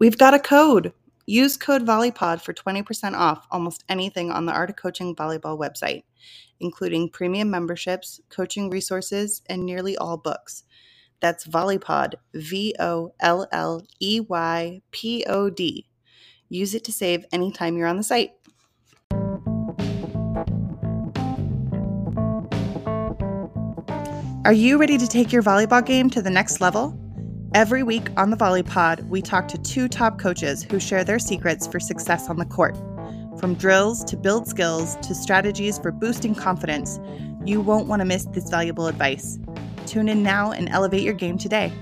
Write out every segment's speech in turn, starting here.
We've got a code. Use code VOLLEYPOD for 20% off almost anything on the Art of Coaching Volleyball website, including premium memberships, coaching resources, and nearly all books. That's VolleyPod, V O L L E Y P O D. Use it to save anytime you're on the site. Are you ready to take your volleyball game to the next level? Every week on the Volley Pod, we talk to two top coaches who share their secrets for success on the court. From drills to build skills to strategies for boosting confidence, you won't want to miss this valuable advice. Tune in now and elevate your game today.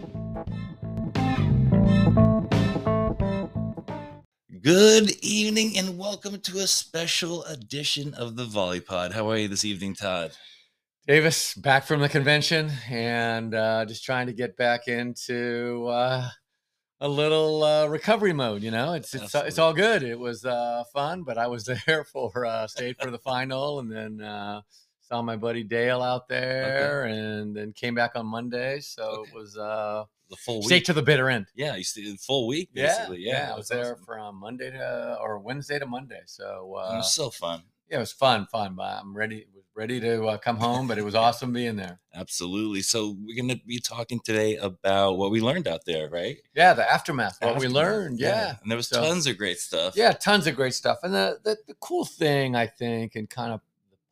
Good evening and welcome to a special edition of the Volley Pod. How are you this evening, Todd? Davis, back from the convention and uh, just trying to get back into uh, a little uh, recovery mode. You know, it's it's, it's all good. It was uh, fun, but I was there for uh, stayed for the final, and then uh, saw my buddy Dale out there, okay. and then came back on Monday. So okay. it was the full week. Stay to the bitter end. Yeah, you stayed the full week basically. Yeah, yeah. yeah I was there awesome. from Monday to or Wednesday to Monday. So it was so fun. Yeah, it was fun, fun. But I'm ready ready to uh, come home, but it was awesome being there. Absolutely. So we're going to be talking today about what we learned out there, right? Yeah, the aftermath, what we learned. Yeah. yeah. And there was so, tons of great stuff. Yeah, tons of great stuff. And the, the, the cool thing, I think, and kind of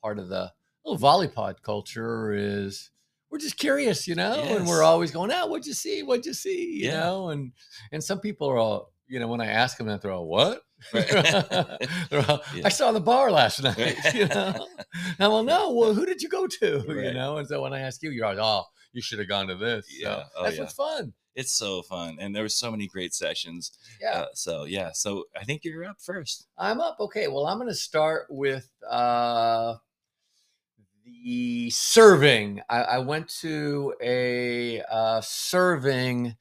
part of the little volley pod culture is we're just curious, you know, yes. and we're always going, "Ah, oh, what'd you see? What'd you see?" You yeah. know, and and some people are all, you know, when I ask them that, they're all, "What?" Right. yeah. I saw the bar last night. You know, I'm well, no. Well, who did you go to? Right. You know, and so when I ask you, you're like, oh, you should have gone to this. Yeah, so oh, that's yeah. what's fun. It's so fun, and there were so many great sessions. Yeah. Uh, so yeah, so I think you're up first. I'm up. Okay. Well, I'm going to start with uh, the serving. I, I went to a uh, serving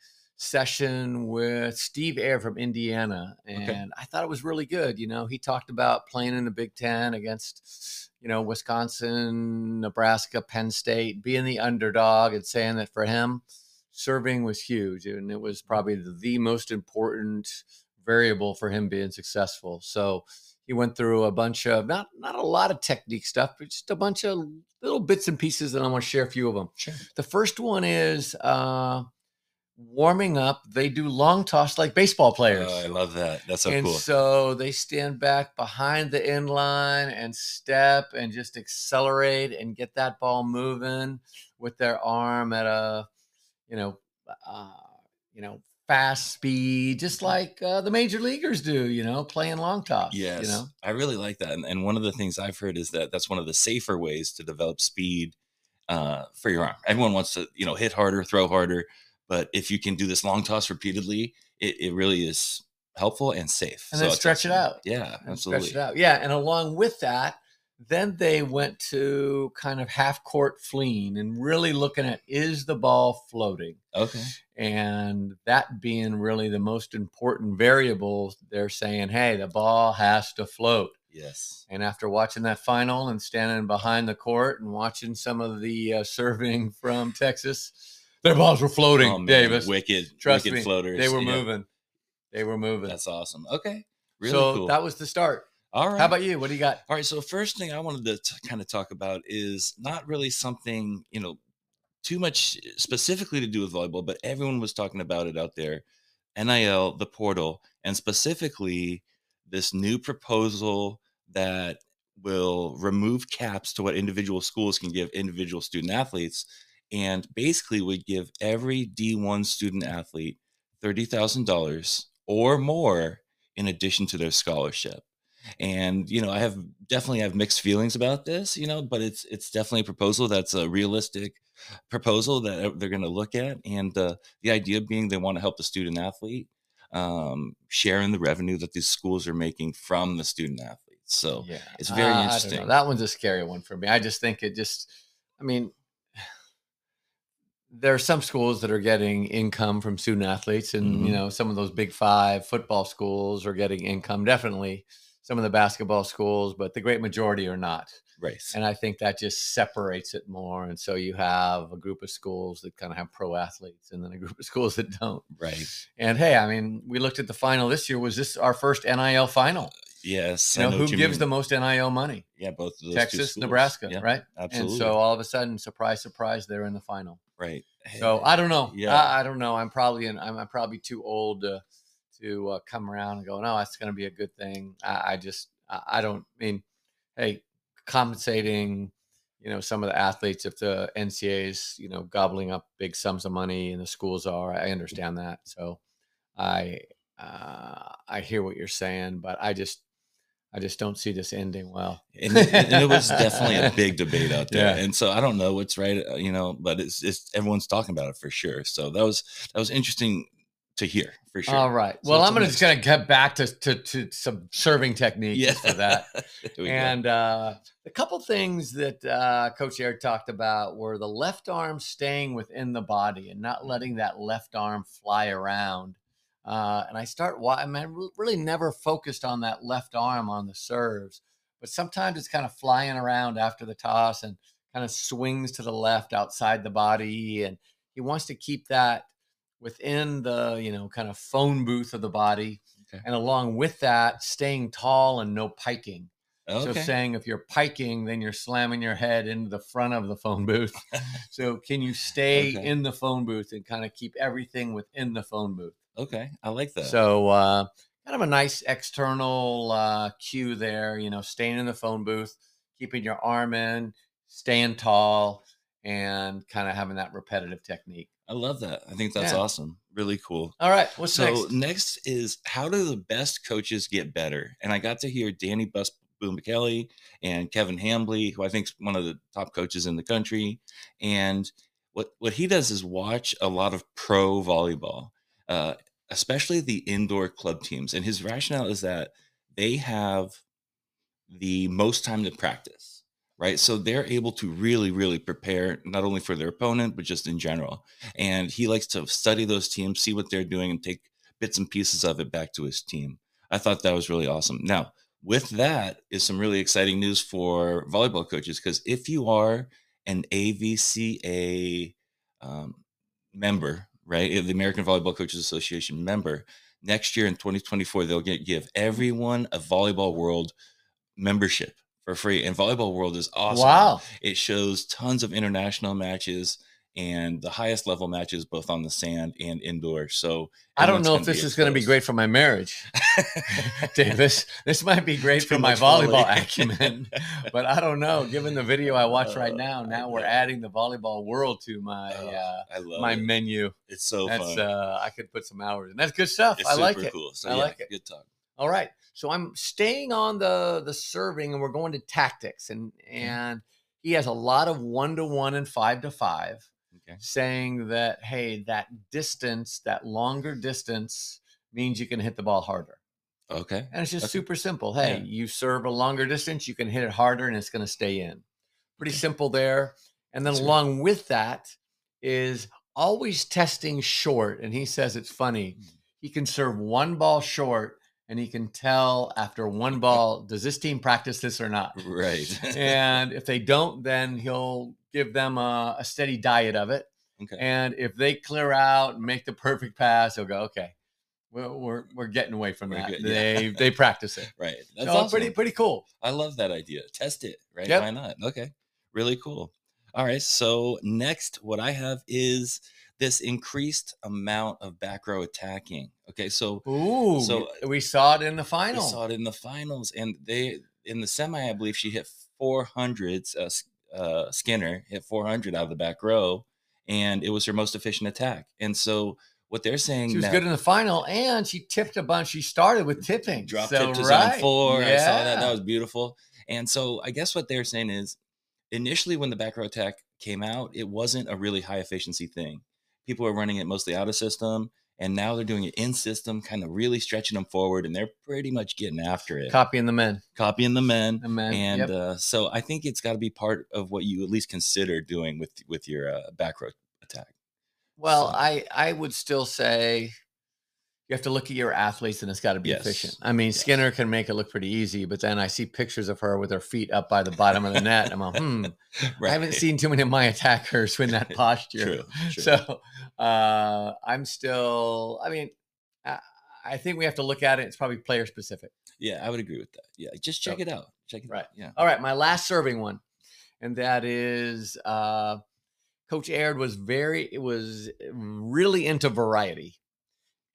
session with Steve Aird from Indiana, and okay. I thought it was really good. You know, he talked about playing in the Big Ten against, you know, Wisconsin, Nebraska, Penn State, being the underdog, and saying that for him, serving was huge, and it was probably the, the most important variable for him being successful. So he went through a bunch of not not a lot of technique stuff, but just a bunch of little bits and pieces, and I want to share a few of them. Sure. The first one is. Uh, warming up, they do long toss like baseball players. Oh, I love that. That's so and cool. So they stand back behind the end line and step and just accelerate and get that ball moving with their arm at a, you know, uh, you know, fast speed, just like uh, the major leaguers do. You know, playing long toss. Yes, you know, I really like that. And, and one of the things I've heard is that that's one of the safer ways to develop speed uh, for your arm. Everyone wants to, you know, hit harder, throw harder but if you can do this long toss repeatedly, it, it really is helpful and safe. And so then stretch it out. Yeah, absolutely. Stretch it out. Yeah. And along with that, then they went to kind of half court fleeing and really looking at is the ball floating? Okay. And that being really the most important variable, they're saying, hey, the ball has to float. Yes. And after watching that final and standing behind the court and watching some of the uh, serving from Texas, their balls were floating, oh, Davis. Wicked, Trust wicked me, floaters. They were yeah. moving. They were moving. That's awesome. Okay. Really so cool. that was the start. All right. How about you? What do you got? All right. So first thing I wanted to t- kind of talk about is not really something, you know, too much specifically to do with volleyball, but everyone was talking about it out there. NIL, the portal, and specifically this new proposal that will remove caps to what individual schools can give individual student athletes and basically would give every D1 student athlete $30,000 or more in addition to their scholarship. And you know, I have definitely have mixed feelings about this, you know, but it's it's definitely a proposal that's a realistic proposal that they're going to look at, and uh, the idea being they want to help the student athlete um, sharing the revenue that these schools are making from the student athletes. So yeah, it's very uh, interesting. That one's a scary one for me. I just think it just, I mean, there are some schools that are getting income from student athletes and mm-hmm. you know some of those big five football schools are getting income definitely some of the basketball schools but the great majority are not Right. And I think that just separates it more. And so you have a group of schools that kind of have pro athletes and then a group of schools that don't. right. And hey, I mean, we looked at the final this year. Was this our first NIL final? Yes. You know, know who gives mean. the most NIL money? yeah both of those Texas. Nebraska, Yeah, right? Absolutely. And so all of a sudden, surprise, surprise, they're in the final. right. So I don't know. Yeah. I, I don't know. I'm probably in, I'm, I'm probably too old to to uh, come around and go, no, that's going to be a good thing. I, I just I, I don't I mean, hey, compensating, you know, some of the athletes if the NCAA's you know gobbling up big sums of money and the schools are, I understand that. So I uh, I hear what you're saying, but I just I just don't see this ending well. and, and it was definitely a big debate out there. Yeah. And so I don't know what's right, uh, you know, but it's, it's everyone's talking about it for sure. So that was that was interesting to hear for sure. All right. So Well, I'm gonna just gonna get back to to, to some serving techniques yeah, for that. There we go. And uh, a couple things that uh, Coach Aird talked about were the left arm staying within the body and not letting that left arm fly around. Uh, and I start, wa- I mean, I really never focused on that left arm on the serves, but sometimes it's kind of flying around after the toss and kind of swings to the left outside the body. And he wants to keep that within the, you know, kind of phone booth of the body. Okay. And along with that, staying tall and no piking. okay. So saying if you're piking, then you're slamming your head into the front of the phone booth. so can you stay Okay. in the phone booth and kind of keep everything within the phone booth? Okay. I like that. So uh, kind of a nice external uh, cue there. You know, staying in the phone booth, keeping your arm in, staying tall, and kind of having that repetitive technique. I love that. I think that's Yeah. awesome. Really cool. All right, what's next? so next? next? is how do the best coaches get better? And I got to hear Danny Bus Boom McKelly and Kevin Hambly, who I think is one of the top coaches in the country. And what what he does is watch a lot of pro volleyball, uh, especially the indoor club teams. And his rationale is that they have the most time to practice, right? So they're able to really, really prepare not only for their opponent, but just in general. And he likes to study those teams, see what they're doing, and take bits and pieces of it back to his team. I thought that was really awesome. Now, with that is some really exciting news for volleyball coaches because if you are an AVCA um, member, right, the American Volleyball Coaches Association member, next year in 2024, they'll get give everyone a Volleyball World membership for free. And Volleyball World is awesome. Wow. It shows tons of international matches and the highest level matches both on the sand and indoor. So I don't know if this is going to be great for my marriage, Davis. This might be great Too for my much volley. volleyball acumen, but I don't know. Given the video I watch right Uh, now, now we're adding the volleyball world to my Oh, uh, I love my it. menu. It's so That's fun. uh, I could put some hours in. That's good stuff. it's I like it. cool. So I yeah, like it. Good talk. All right. So I'm staying on the the serving and we're going to tactics and Mm-hmm. and he has a lot of 1 to 1 and 5 to 5 Okay. saying that hey, that distance, that longer distance means you can hit the ball harder. Okay. And it's just Okay. super simple. Hey, Yeah. you serve a longer distance, you can hit it harder and it's going to stay in. Pretty Okay. simple there. And then That's good. along with that is always testing short. And he says it's funny. Mm. He can serve one ball short and he can tell after one ball, does this team practice this or not? Right. and if they don't, then he'll give them a, a steady diet of it. okay. And if they clear out and make the perfect pass, he'll go, okay, we're, we're, we're getting away from We're that. good, yeah. They, they practice it. right. That's So awesome. pretty, pretty cool. I love that idea. Test it, right? Yep. Why not? Okay. Really cool. All right. So next, what I have is this increased amount of back row attacking. Okay. So Ooh, So- we saw it in the I final. saw it in the finals, and they in the semi, I believe she hit 400s. Uh, uh, Skinner hit 400 out of the back row, and it was her most efficient attack. And so what they're saying She was now- good in the final, and she tipped a bunch. She started with tipping. drop so, tip to right. zone four. I saw that. That was beautiful. And so I guess what they're saying is initially when the back row attack came out, it wasn't a really high efficiency thing. People are running it mostly out of system. And now they're doing it in system, kind of really stretching them forward, and they're pretty much getting after it, copying the men. copying the men. The men. And yep. uh, so I think it's got to be part of what you at least consider doing with with your uh, back row attack. Well, So- I I would still say, you have to look at your athletes and it's got to be Yes. efficient. I mean, Yes. Skinner can make it look pretty easy, but then I see pictures of her with her feet up by the bottom of the net. I'm like, hmm, I haven't seen too many of my attackers in that posture. True, true. So uh, I'm still, I mean, I, I think we have to look at it. It's probably player specific. Yeah, I would agree with that. Yeah, just check So- it out. Check it Right. out. Yeah. All right, my last serving one, and that is uh, Coach Aird was very, it was really into variety,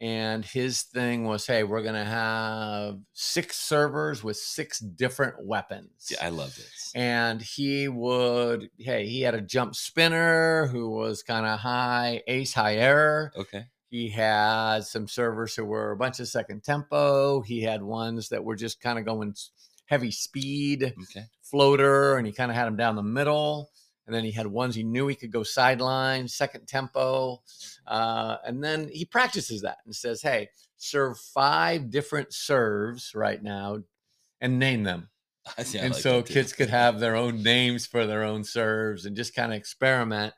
and his thing was, hey, we're gonna have six servers with six different weapons. Yeah, I love this. and he would, hey, he had a jump spinner who was kind of high ace, high error. Okay. He had some servers who were a bunch of second tempo. He had ones that were just kind of going heavy speed Okay. floater, and he kind of had them down the middle. And then he had ones he knew he could go sideline, second tempo. Uh, and then he practices that and says, hey, serve five different serves right now and name them. Yeah, and like so kids could have their own names for their own serves and just kind of experiment.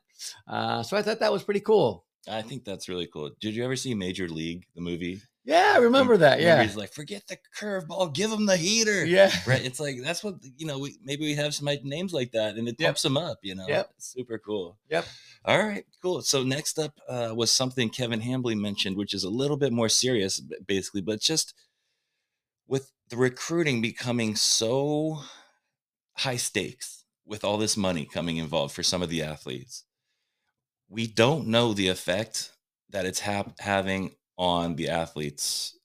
Uh, so I thought that was pretty cool. I think that's really cool. Did you ever see Major League, the movie? Yeah, I remember that. Yeah. he's like, forget the curveball, give him the heater. Yeah. Right. It's like that's what you know. We maybe we have some names like that, and it Yep. pumps them up. You know. Yep. It's super cool. Yep. All right. Cool. So next up uh, was something Kevin Hambly mentioned, which is a little bit more serious, basically, but just with the recruiting becoming so high stakes with all this money coming involved for some of the athletes, we don't know the effect that it's hap- having on the athletes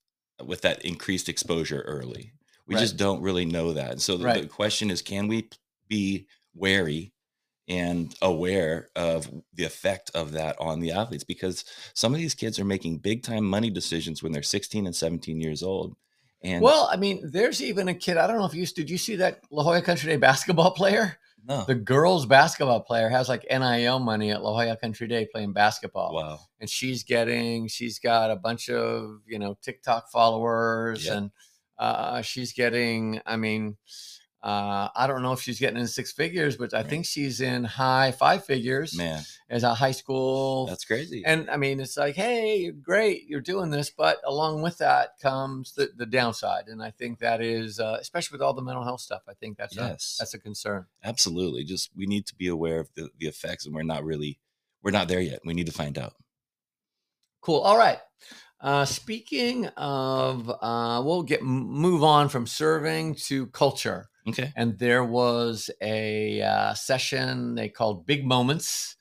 with that increased exposure early. We Right. just don't really know that. And so the, the question is can we be wary and aware of the effect of that on the athletes? Because some of these kids are making big time money decisions when they're 16 and 17 years old. And Well, I mean, there's even a kid. I don't know if you did you see that La Jolla Country Day basketball player? No. The girls basketball player has like NIL money at La Jolla Country Day playing basketball. wow. and she's getting she's got a bunch of you know tiktok followers Yep. and uh she's getting i mean uh i don't know if she's getting in six figures but i Right. think she's in high five figures Man, as a high school that's crazy. and i mean it's like hey you're great you're doing this but along with that comes the, the downside and i think that is uh, especially with all the mental health stuff i think that's yes. a, that's a concern Absolutely. Just we need to be aware of the, the effects and we're not really we're not there yet. We need to find out. Cool. All right. Uh, speaking of, uh, we'll get move on from serving to culture. Okay. And there was a uh, session they called Big Moments,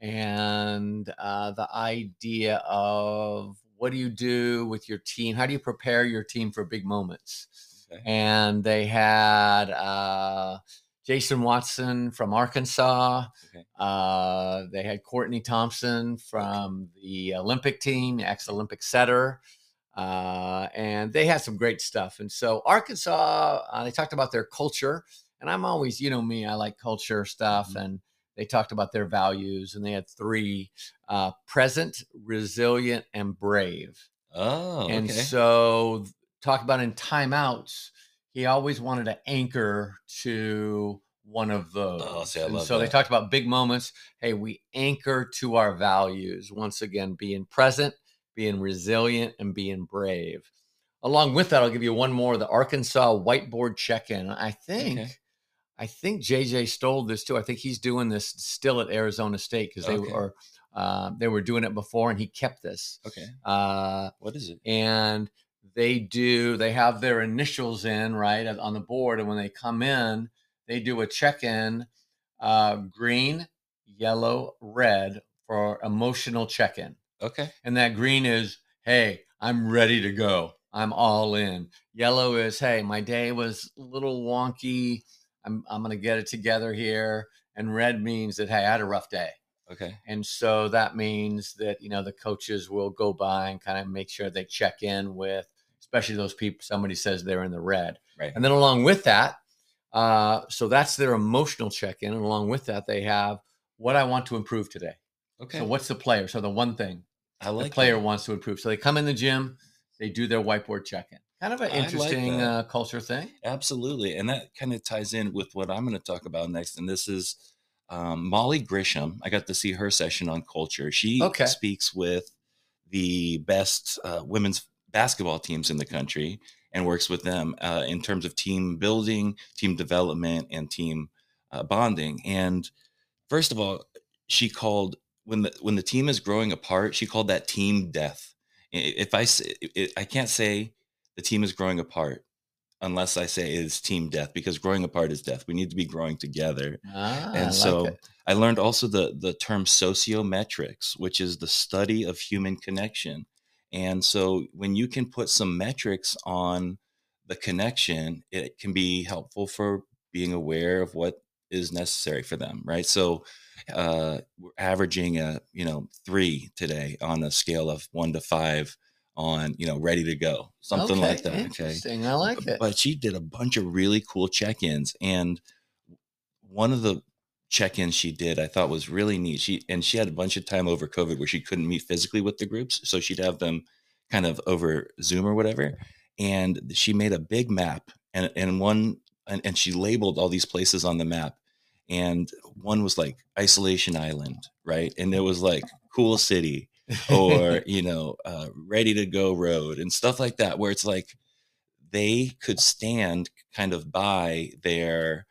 and uh, the idea of what do you do with your team? How do you prepare your team for big moments? Okay. And they had uh, Jason Watson from Arkansas. Okay. Uh, they had Courtney Thompson from the Olympic team, ex Olympic setter. Uh, and they had some great stuff. And so, Arkansas, uh, they talked about their culture. And I'm always, you know, me, I like culture stuff. Mhm. And they talked about their values. And they had three uh, present, resilient, and brave. Oh, And okay. so, talk about in timeouts, he always wanted to anchor to one of those. Oh, see, I and so they talked about big moments. Hey, we anchor to our values. Once again, being present, being resilient, and being brave. Along with that, I'll give you one more: the Arkansas whiteboard check-in. I think. Okay. I think JJ stole this too. I think he's doing this still at Arizona State because they Okay. were uh, they were doing it before, and he kept this. okay. Uh, What is it? and they do they have their initials in right on the board and when they come in they do a check-in uh, green yellow red for emotional check-in Okay. and that green is hey i'm ready to go i'm all in yellow is hey my day was a little wonky i'm, I'm gonna get it together here and red means that hey i had a rough day Okay. and so that means that, you know, the coaches will go by and kind of make sure they check in with, especially those people, somebody says they're in the red. Right. And then along with that, uh, so that's their emotional check in. And along with that, they have what I want to improve today. Okay. So what's the player? So the one thing I like the player that. wants to improve. So they come in the gym, they do their whiteboard check in. Kind of an I like interesting uh, culture thing. Absolutely. And that kind of ties in with what I'm going to talk about next. And this is um, Molly Grisham. I got to see her session on culture. She Okay. speaks with the best uh, women's basketball teams in the country and works with them uh, in terms of team building, team development, and team uh, bonding. And first of all, she called when the when the team is growing apart, she called that team death. If I say, I can't say the team is growing apart unless I say it's team death because growing apart is death. We need to be growing together. Ah, and like so it. I learned also the the term sociometrics, which is the study of human connection. And so when you can put some metrics on the connection, it can be helpful for being aware of what is necessary for them, right? So uh, we're averaging a you know three today on a scale of one to five on you know ready to go, something Okay, like that. Okay, I like it. but she did a bunch of really cool check-ins and one of the check-ins she did i thought was really neat she and she had a bunch of time over covid where she couldn't meet physically with the groups so she'd have them kind of over zoom or whatever and she made a big map and and one and, and she labeled all these places on the map and one was like isolation island right and it was like cool city or you know uh, ready to go road and stuff like that where it's like they could stand kind of by their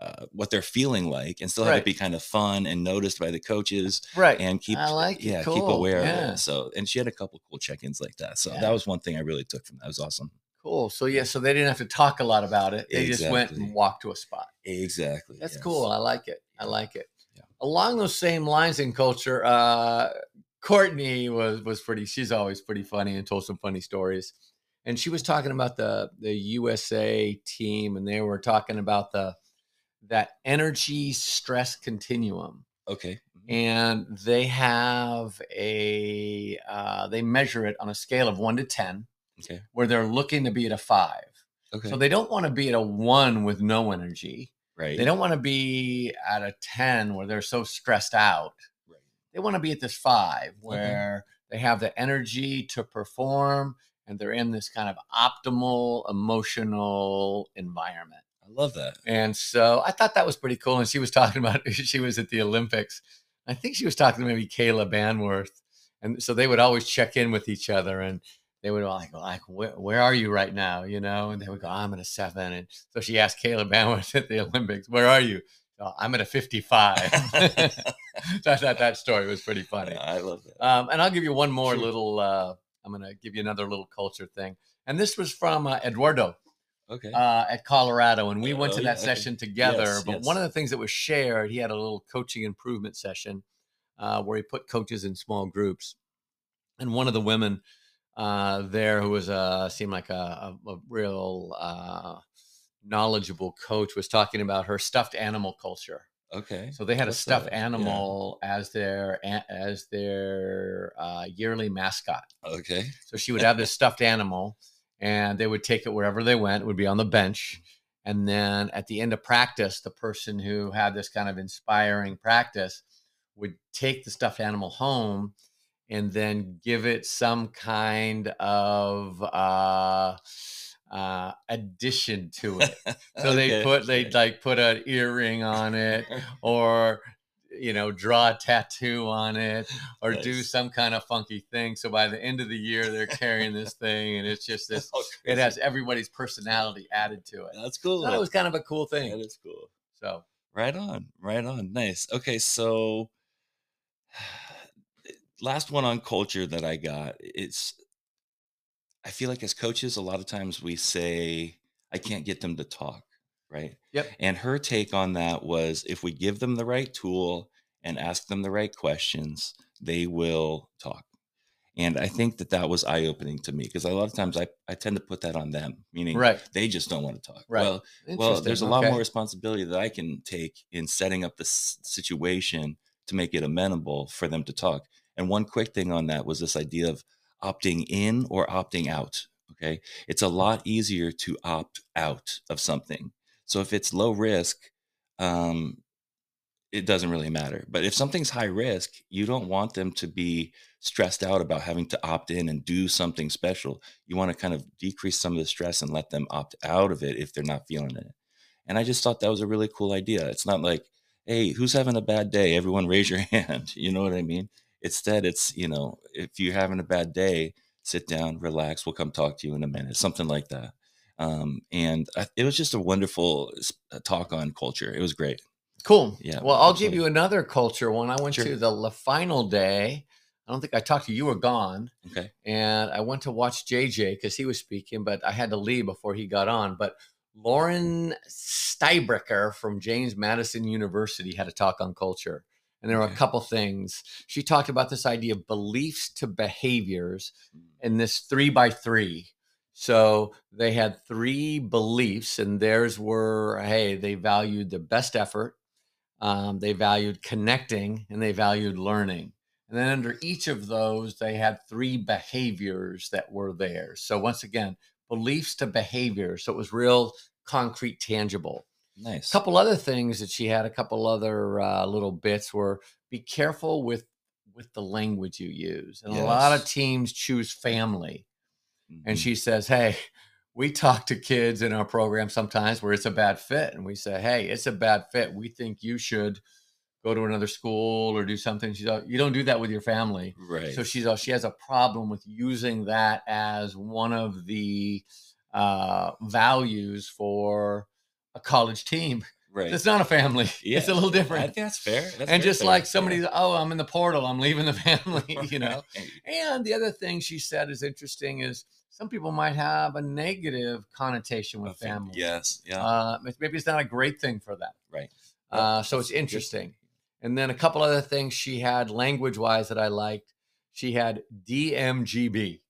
uh, what they're feeling like and still have Right. it be kind of fun and noticed by the coaches right. and keep I like yeah keep Cool. aware of Yeah. it so and she had a couple cool check-ins like that so Yeah. that was one thing i really took from that it was awesome Cool. So yeah, so they didn't have to talk a lot about it. They just went and walked to a spot. exactly That's yes. cool. I like it. I like it. Yeah. Along those same lines in culture, uh, Courtney was was pretty. She's always pretty funny and told some funny stories. And she was talking about the the USA team, and they were talking about the that energy stress continuum. okay Mhm. And they have a uh, they measure it on a scale of one to ten, okay where they're looking to be at a five. okay So they don't want to be at a one with no energy. right They don't want to be at a 10 where they're so stressed out. Right. They want to be at this five where they have the energy to perform and they're in this kind of optimal emotional environment. i love that And so I thought that was pretty cool. And she was talking about, she was at the Olympics. I think she was talking to maybe Kayla Banwarth. And so they would always check in with each other and they would like, like where, where are you right now? You know, and they would go, I'm at a seven. And so she asked Kayla Banwarth at the Olympics, where are you? "Oh, I'm at a 55. so I thought that story was pretty funny. i love that Um, and I'll give you one more Sure. little, uh, I'm going to give you another little culture thing. And this was from uh, Eduardo okay uh, at Colorado, and we went Oh, to yeah, that okay. session together. Yes, but yes. one of the things that was shared, he had a little coaching improvement session uh, where he put coaches in small groups, and one of the women uh, there, who was uh, seemed like a, a, a real uh, knowledgeable coach, was talking about her stuffed animal culture. okay So they had a stuffed that? Yeah. animal as their as their uh, yearly mascot. okay So she would have this stuffed animal and they would take it wherever they went, it would be on the bench. And then at the end of practice, the person who had this kind of inspiring practice would take the stuffed animal home and then give it some kind of uh, uh, addition to it. So they put they like put an earring on it or you know draw a tattoo on it or do some kind of funky thing. So by the end of the year they're carrying this thing and it's just this Oh, it has everybody's personality added to it. That's cool. That was kind of a cool thing. That is cool. So Right on, right on. Nice. Okay, so last one on culture that I got. It's I feel like as coaches, a lot of times we say, I can't get them to talk, right? Yep. And her take on that was if we give them the right tool and ask them the right questions, they will talk. And I think that that was eye opening to me because a lot of times I, I tend to put that on them, meaning right they just don't want to talk. Right. Well, well, there's a lot Okay. more responsibility that I can take in setting up the situation to make it amenable for them to talk. And one quick thing on that was this idea of opting in or opting out. Okay. It's a lot easier to opt out of something. So if it's low risk, um, it doesn't really matter. But if something's high risk, you don't want them to be stressed out about having to opt in and do something special. You want to kind of decrease some of the stress and let them opt out of it if they're not feeling it. And I just thought that was a really cool idea. It's not like, hey, who's having a bad day? Everyone raise your hand. You know what I mean? Instead, it's, you know, if you're having a bad day, sit down, relax. We'll come talk to you in a minute, something like that. Um, and I, it was just a wonderful uh, talk on culture. It was great. Cool. Yeah, Well, I'll give you another culture one. I went Sure. to the la- final day. I don't think I talked to you. You were gone. Okay. and I went to watch JJ because he was speaking, but I had to leave before he got on. But Lauren Steinbrecher from James Madison University had a talk on culture. And there were a couple things. She talked about this idea of beliefs to behaviors and this three by three. So they had three beliefs, and theirs were hey, they valued the best effort, um, they valued connecting, and they valued learning. And then under each of those, they had three behaviors that were there. So once again, beliefs to behaviors. So it was real concrete, tangible. Nice. A couple other things that she had, a couple other uh, little bits were be careful with with the language you use. And a lot of teams choose family. And Mhm. she says, Hey, we talk to kids in our program sometimes where it's a bad fit. And we say, Hey, it's a bad fit. We think you should go to another school or do something. She's like, You don't do that with your family. right. So she's uh, she has a problem with using that as one of the uh, values for a college team. right. It's not a family. It's a little different. I think that's fair. That's and just fair. like Yeah. somebody, oh, I'm in the portal. I'm leaving the family. You know. And the other thing she said is interesting is some people might have a negative connotation with think- family. Yes. Yeah. Uh, maybe it's not a great thing for them. right. Uh, so it's interesting. And then a couple other things she had language wise that I liked. She had DMGB.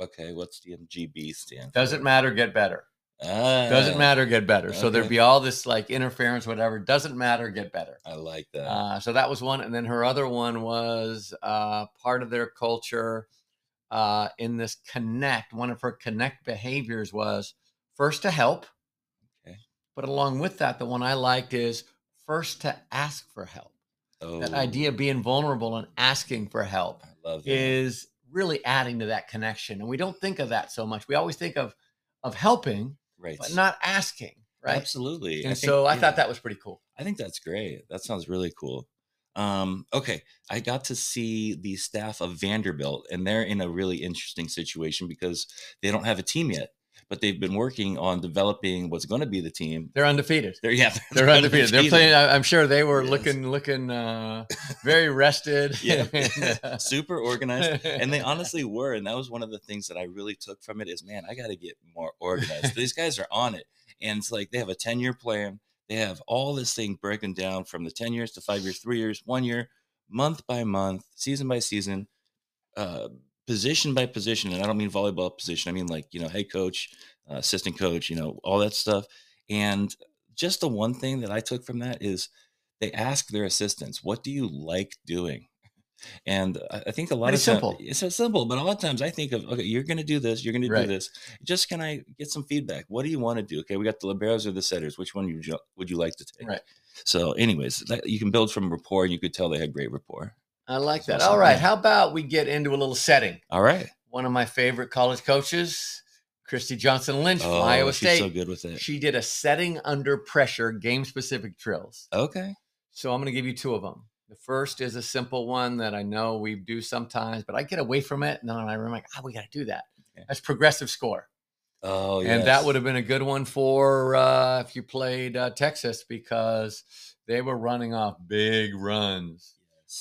Okay. What's DMGB MGB stand? Doesn't for? matter, get better. Ah, Doesn't matter, get better. So there'd be all this like interference, whatever. Doesn't matter, get better. I like that. Uh, so that was one. And then her other one was uh, part of their culture uh, in this connect. One of her connect behaviors was first to help. Okay. But along with that, the one I liked is first to ask for help. oh, That idea of being vulnerable and asking for help I love that. is really adding to that connection. And we don't think of that so much. We always think of of helping, right. but not asking. Right. Absolutely. And I think- so I yeah. thought that was pretty cool. I think that's great. That sounds really cool. Um, okay, I got to see the staff of Vanderbilt, and they're in a really interesting situation because they don't have a team yet, but they've been working on developing what's going to be the team. They're undefeated. They're yeah, They're undefeated. They're playing. I'm sure they were Yes. looking, looking uh, very rested. Yeah, super organized, and they honestly were. And that was one of the things that I really took from it is, man, I got to get more organized. These guys are on it, and it's like they have a ten year plan. They have all this thing broken down from the ten years to five years, three years, one year, month by month, season by season, uh, position by position. And I don't mean volleyball position. I mean like you know, head coach, uh, assistant coach, you know, all that stuff. And just the one thing that I took from that is they ask their assistants, "What do you like doing?" And I think a lot Pretty of simple. it's so simple, but a lot of times I think of, okay, you're going to do this, you're going to Right. do this. Just can I get some feedback? What do you want to do? Okay, we got the liberos or the setters. Which one would you, would you like to take? Right. So, anyways, that, you can build from rapport. and You could tell they had great rapport. I like that. All right. How about we get into a little setting? All right. One of my favorite college coaches, Christy Johnson Lynch from Oh, Iowa she's State. so good with it. She did a setting under pressure game specific drills. Okay. So I'm going to give you two of them. The first is a simple one that I know we do sometimes, but I get away from it. And then I remember, like, ah, we got to do that. Okay. That's progressive score. Oh, and that would have been a good one for uh, if you played uh, Texas because they were running off big runs,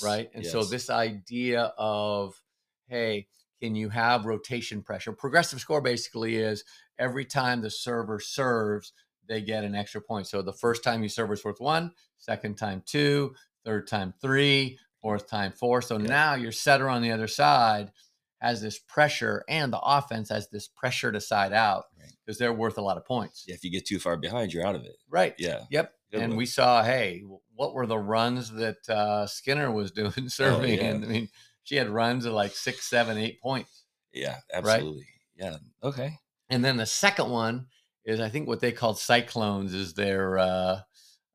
right? And so this idea of, hey, can you have rotation pressure? Progressive score basically is every time the server serves, they get an extra point. So the first time you serve is worth one, second time two, third time three, fourth time four. So Yeah. now your setter on the other side has this pressure and the offense has this pressure to side out Right. because they're worth a lot of points. Yeah, if you get too far behind, you're out of it. Right. Yeah. Yep. Good and one. we saw, hey, what were the runs that uh, Skinner was doing serving? Oh, yeah. And I mean, she had runs of like six, seven, eight points. Yeah, absolutely. Yeah. Okay. And then the second one is, I think, what they called Cyclones is their uh,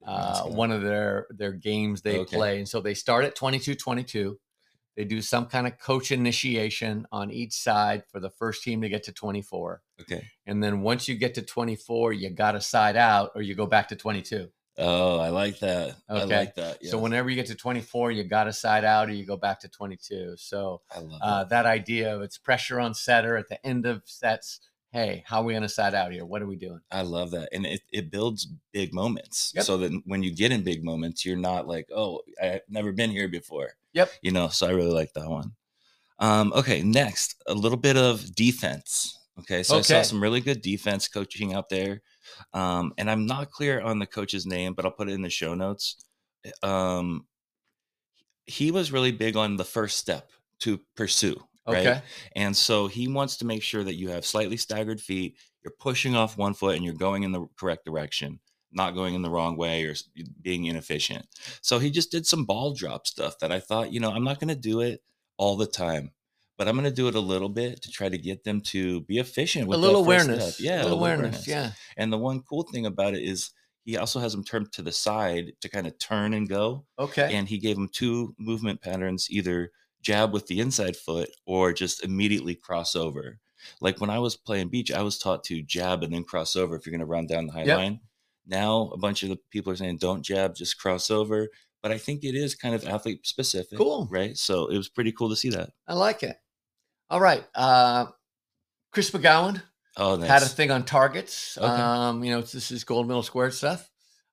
uh, one of their their games they Okay. play. And so they start at 22-22. They do some kind of coach initiation on each side for the first team to get to 24. Okay. And then once you get to 24, you got to side out or you go back to 22. Oh, I like that. I Okay. like that. So whenever you get to 24, you got to side out or you go back to 22. So I love uh, that. that idea of it's pressure on setter at the end of sets. Hey, how are we going to side out here? What are we doing? I love that. And it, it builds big moments. Yep. So that when you get in big moments, you're not like, oh, I've never been here before. Yep. You know, so I really like that one. Um, okay, next, a little bit of defense. Okay. So I saw some really good defense coaching out there. Um, and I'm not clear on the coach's name, but I'll put it in the show notes. Um, he was really big on the first step to pursue. Right. Okay. And so he wants to make sure that you have slightly staggered feet, you're pushing off one foot and you're going in the correct direction, not going in the wrong way or being inefficient. So he just did some ball drop stuff that I thought, you know, I'm not going to do it all the time, but I'm going to do it a little bit to try to get them to be efficient with A little awareness. step. Yeah, A little awareness. Yeah. And the one cool thing about it is he also has them turned to the side to kind of turn and go Okay. and he gave them two movement patterns either jab with the inside foot or just immediately cross over like when i was playing beach i was taught to jab and then cross over if you're going to run down the high Yep. line now a bunch of the people are saying don't jab just cross over but i think it is kind of athlete specific Cool. right so it was pretty cool to see that I like it. All right. Uh, Chris McGown oh nice. had a thing on targets. Okay. Um, you know, this is gold medal squared stuff.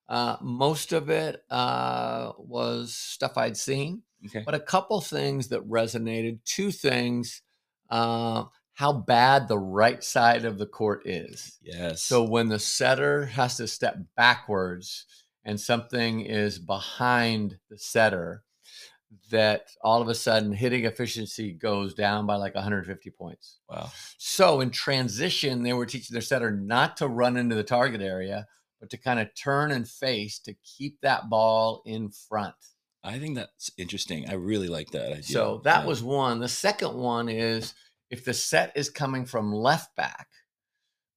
Uh, most of it uh, was stuff I'd seen, okay but a couple things that resonated. Two things: uh, how bad the right side of the court is. yes So when the setter has to step backwards and something is behind the setter, that all of a sudden hitting efficiency goes down by like 150 points. wow So in transition, they were teaching their setter not to run into the target area, but to kind of turn and face to keep that ball in front. i think that's interesting i really like that idea So that Yeah. was one. The second one is if the set is coming from left back,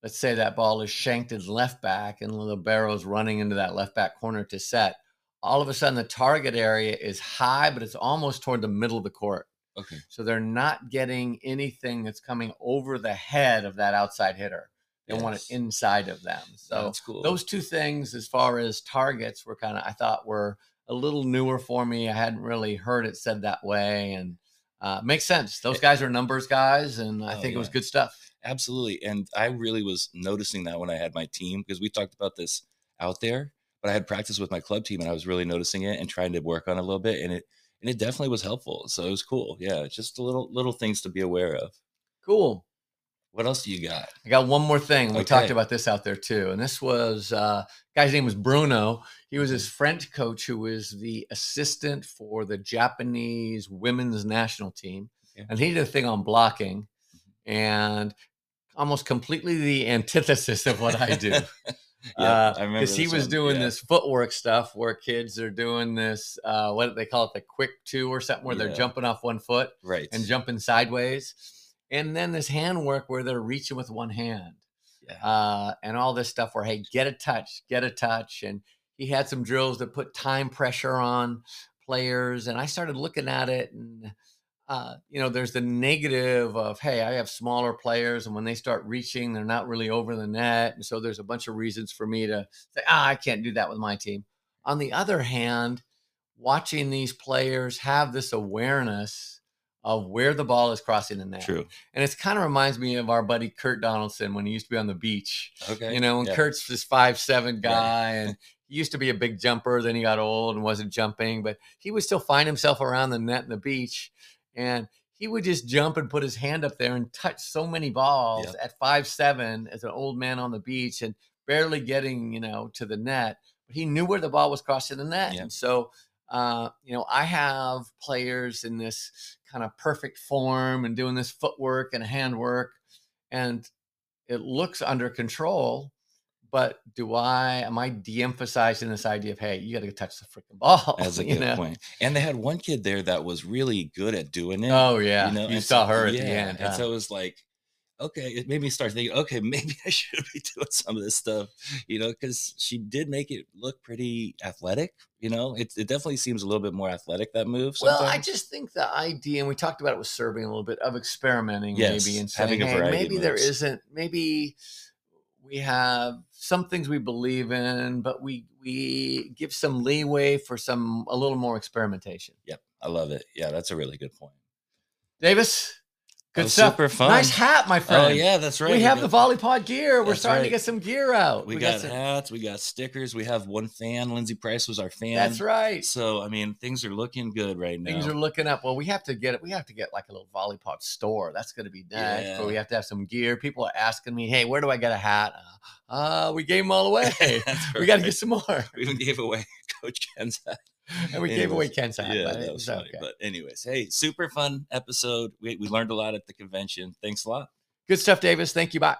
let's say that ball is shanked in left back and the barrel's running into that left back corner to set, all of a sudden the target area is high, but it's almost toward the middle of the court. okay So they're not getting anything that's coming over the head of that outside hitter. They want it inside of them. So that's cool those two things, as far as targets, were kind of I thought were a little newer for me. I hadn't really heard it said that way, and uh, makes sense. Those guys are numbers guys, and I Oh, think it was good stuff. Absolutely. And I really was noticing that when I had my team because we talked about this out there, but I had practice with my club team and I was really noticing it and trying to work on it a little bit and it and it definitely was helpful. So it was cool. Yeah, just a little little things to be aware of. Cool. What else do you got? I got one more thing. We talked about this out there too, and this was uh, guy's name was Bruno. He was his French coach, who was the assistant for the Japanese women's national team, Yeah. and he did a thing on blocking, and almost completely the antithesis of what I do. yeah, remember because he was one. doing Yeah. this footwork stuff where kids are doing this uh, what do they call it the quick two or something where they're jumping off one foot right and jumping sideways and then this handwork where they're reaching with one hand Yeah. uh, and all this stuff where hey get a touch get a touch and he had some drills that put time pressure on players and i started looking at it and uh, you know there's the negative of hey i have smaller players and when they start reaching they're not really over the net and so there's a bunch of reasons for me to say ah i can't do that with my team on the other hand watching these players have this awareness of where the ball is crossing the net True. and it kind of reminds me of our buddy Kurt Donaldson when he used to be on the beach. Okay. You know, and Yeah. Kurt's this five seven guy, and he used to be a big jumper. Then he got old and wasn't jumping, but he would still find himself around the net and the beach, and he would just jump and put his hand up there and touch so many balls at five seven as an old man on the beach and barely getting you know to the net. But he knew where the ball was crossing the net, and so. Uh, you know, I have players in this kind of perfect form and doing this footwork and handwork, and it looks under control. But do I am I de-emphasizing this idea of hey, you got to touch the freaking ball? That's a good know? point. And they had one kid there that was really good at doing it. Oh yeah, you, you know, and saw so- her at yeah, the end. and so it was like, okay, it made me start thinking, okay, maybe I should be doing some of this stuff, you know, because she did make it look pretty athletic. You know, it, it definitely seems a little bit more athletic that move. Well, I just think the idea, and we talked about it with serving a little bit of experimenting, Yes, maybe, and saying, having a hey, maybe there isn't, maybe we have some things we believe in, but we we give some leeway for some a little more experimentation. Yep, I love it. Yeah, that's a really good point. Davis, good Oh, stuff. super fun. Nice hat, my friend. Oh yeah, that's right. we have the got- VolleyPod gear. We're starting to get some gear out. We, got, some- hats, we got stickers, we have one fan. Lindsay Price was our fan. That's right. So I mean, things are looking good right now. Things are looking up. Well, we have to get it. We have to get like a little VolleyPod store. That's going to be nice. Yeah. But we have to have some gear. People are asking me, "Hey, where do I get a hat?" Uh, we gave them all away. We got to get some more. We even gave away Coach Ken's hat and we anyways, gave away Ken's hat. Yeah, but that was funny. Okay. But anyways, hey, super fun episode. We, we learned a lot at the convention. Thanks a lot. Good stuff, Davis. Thank you. Bye.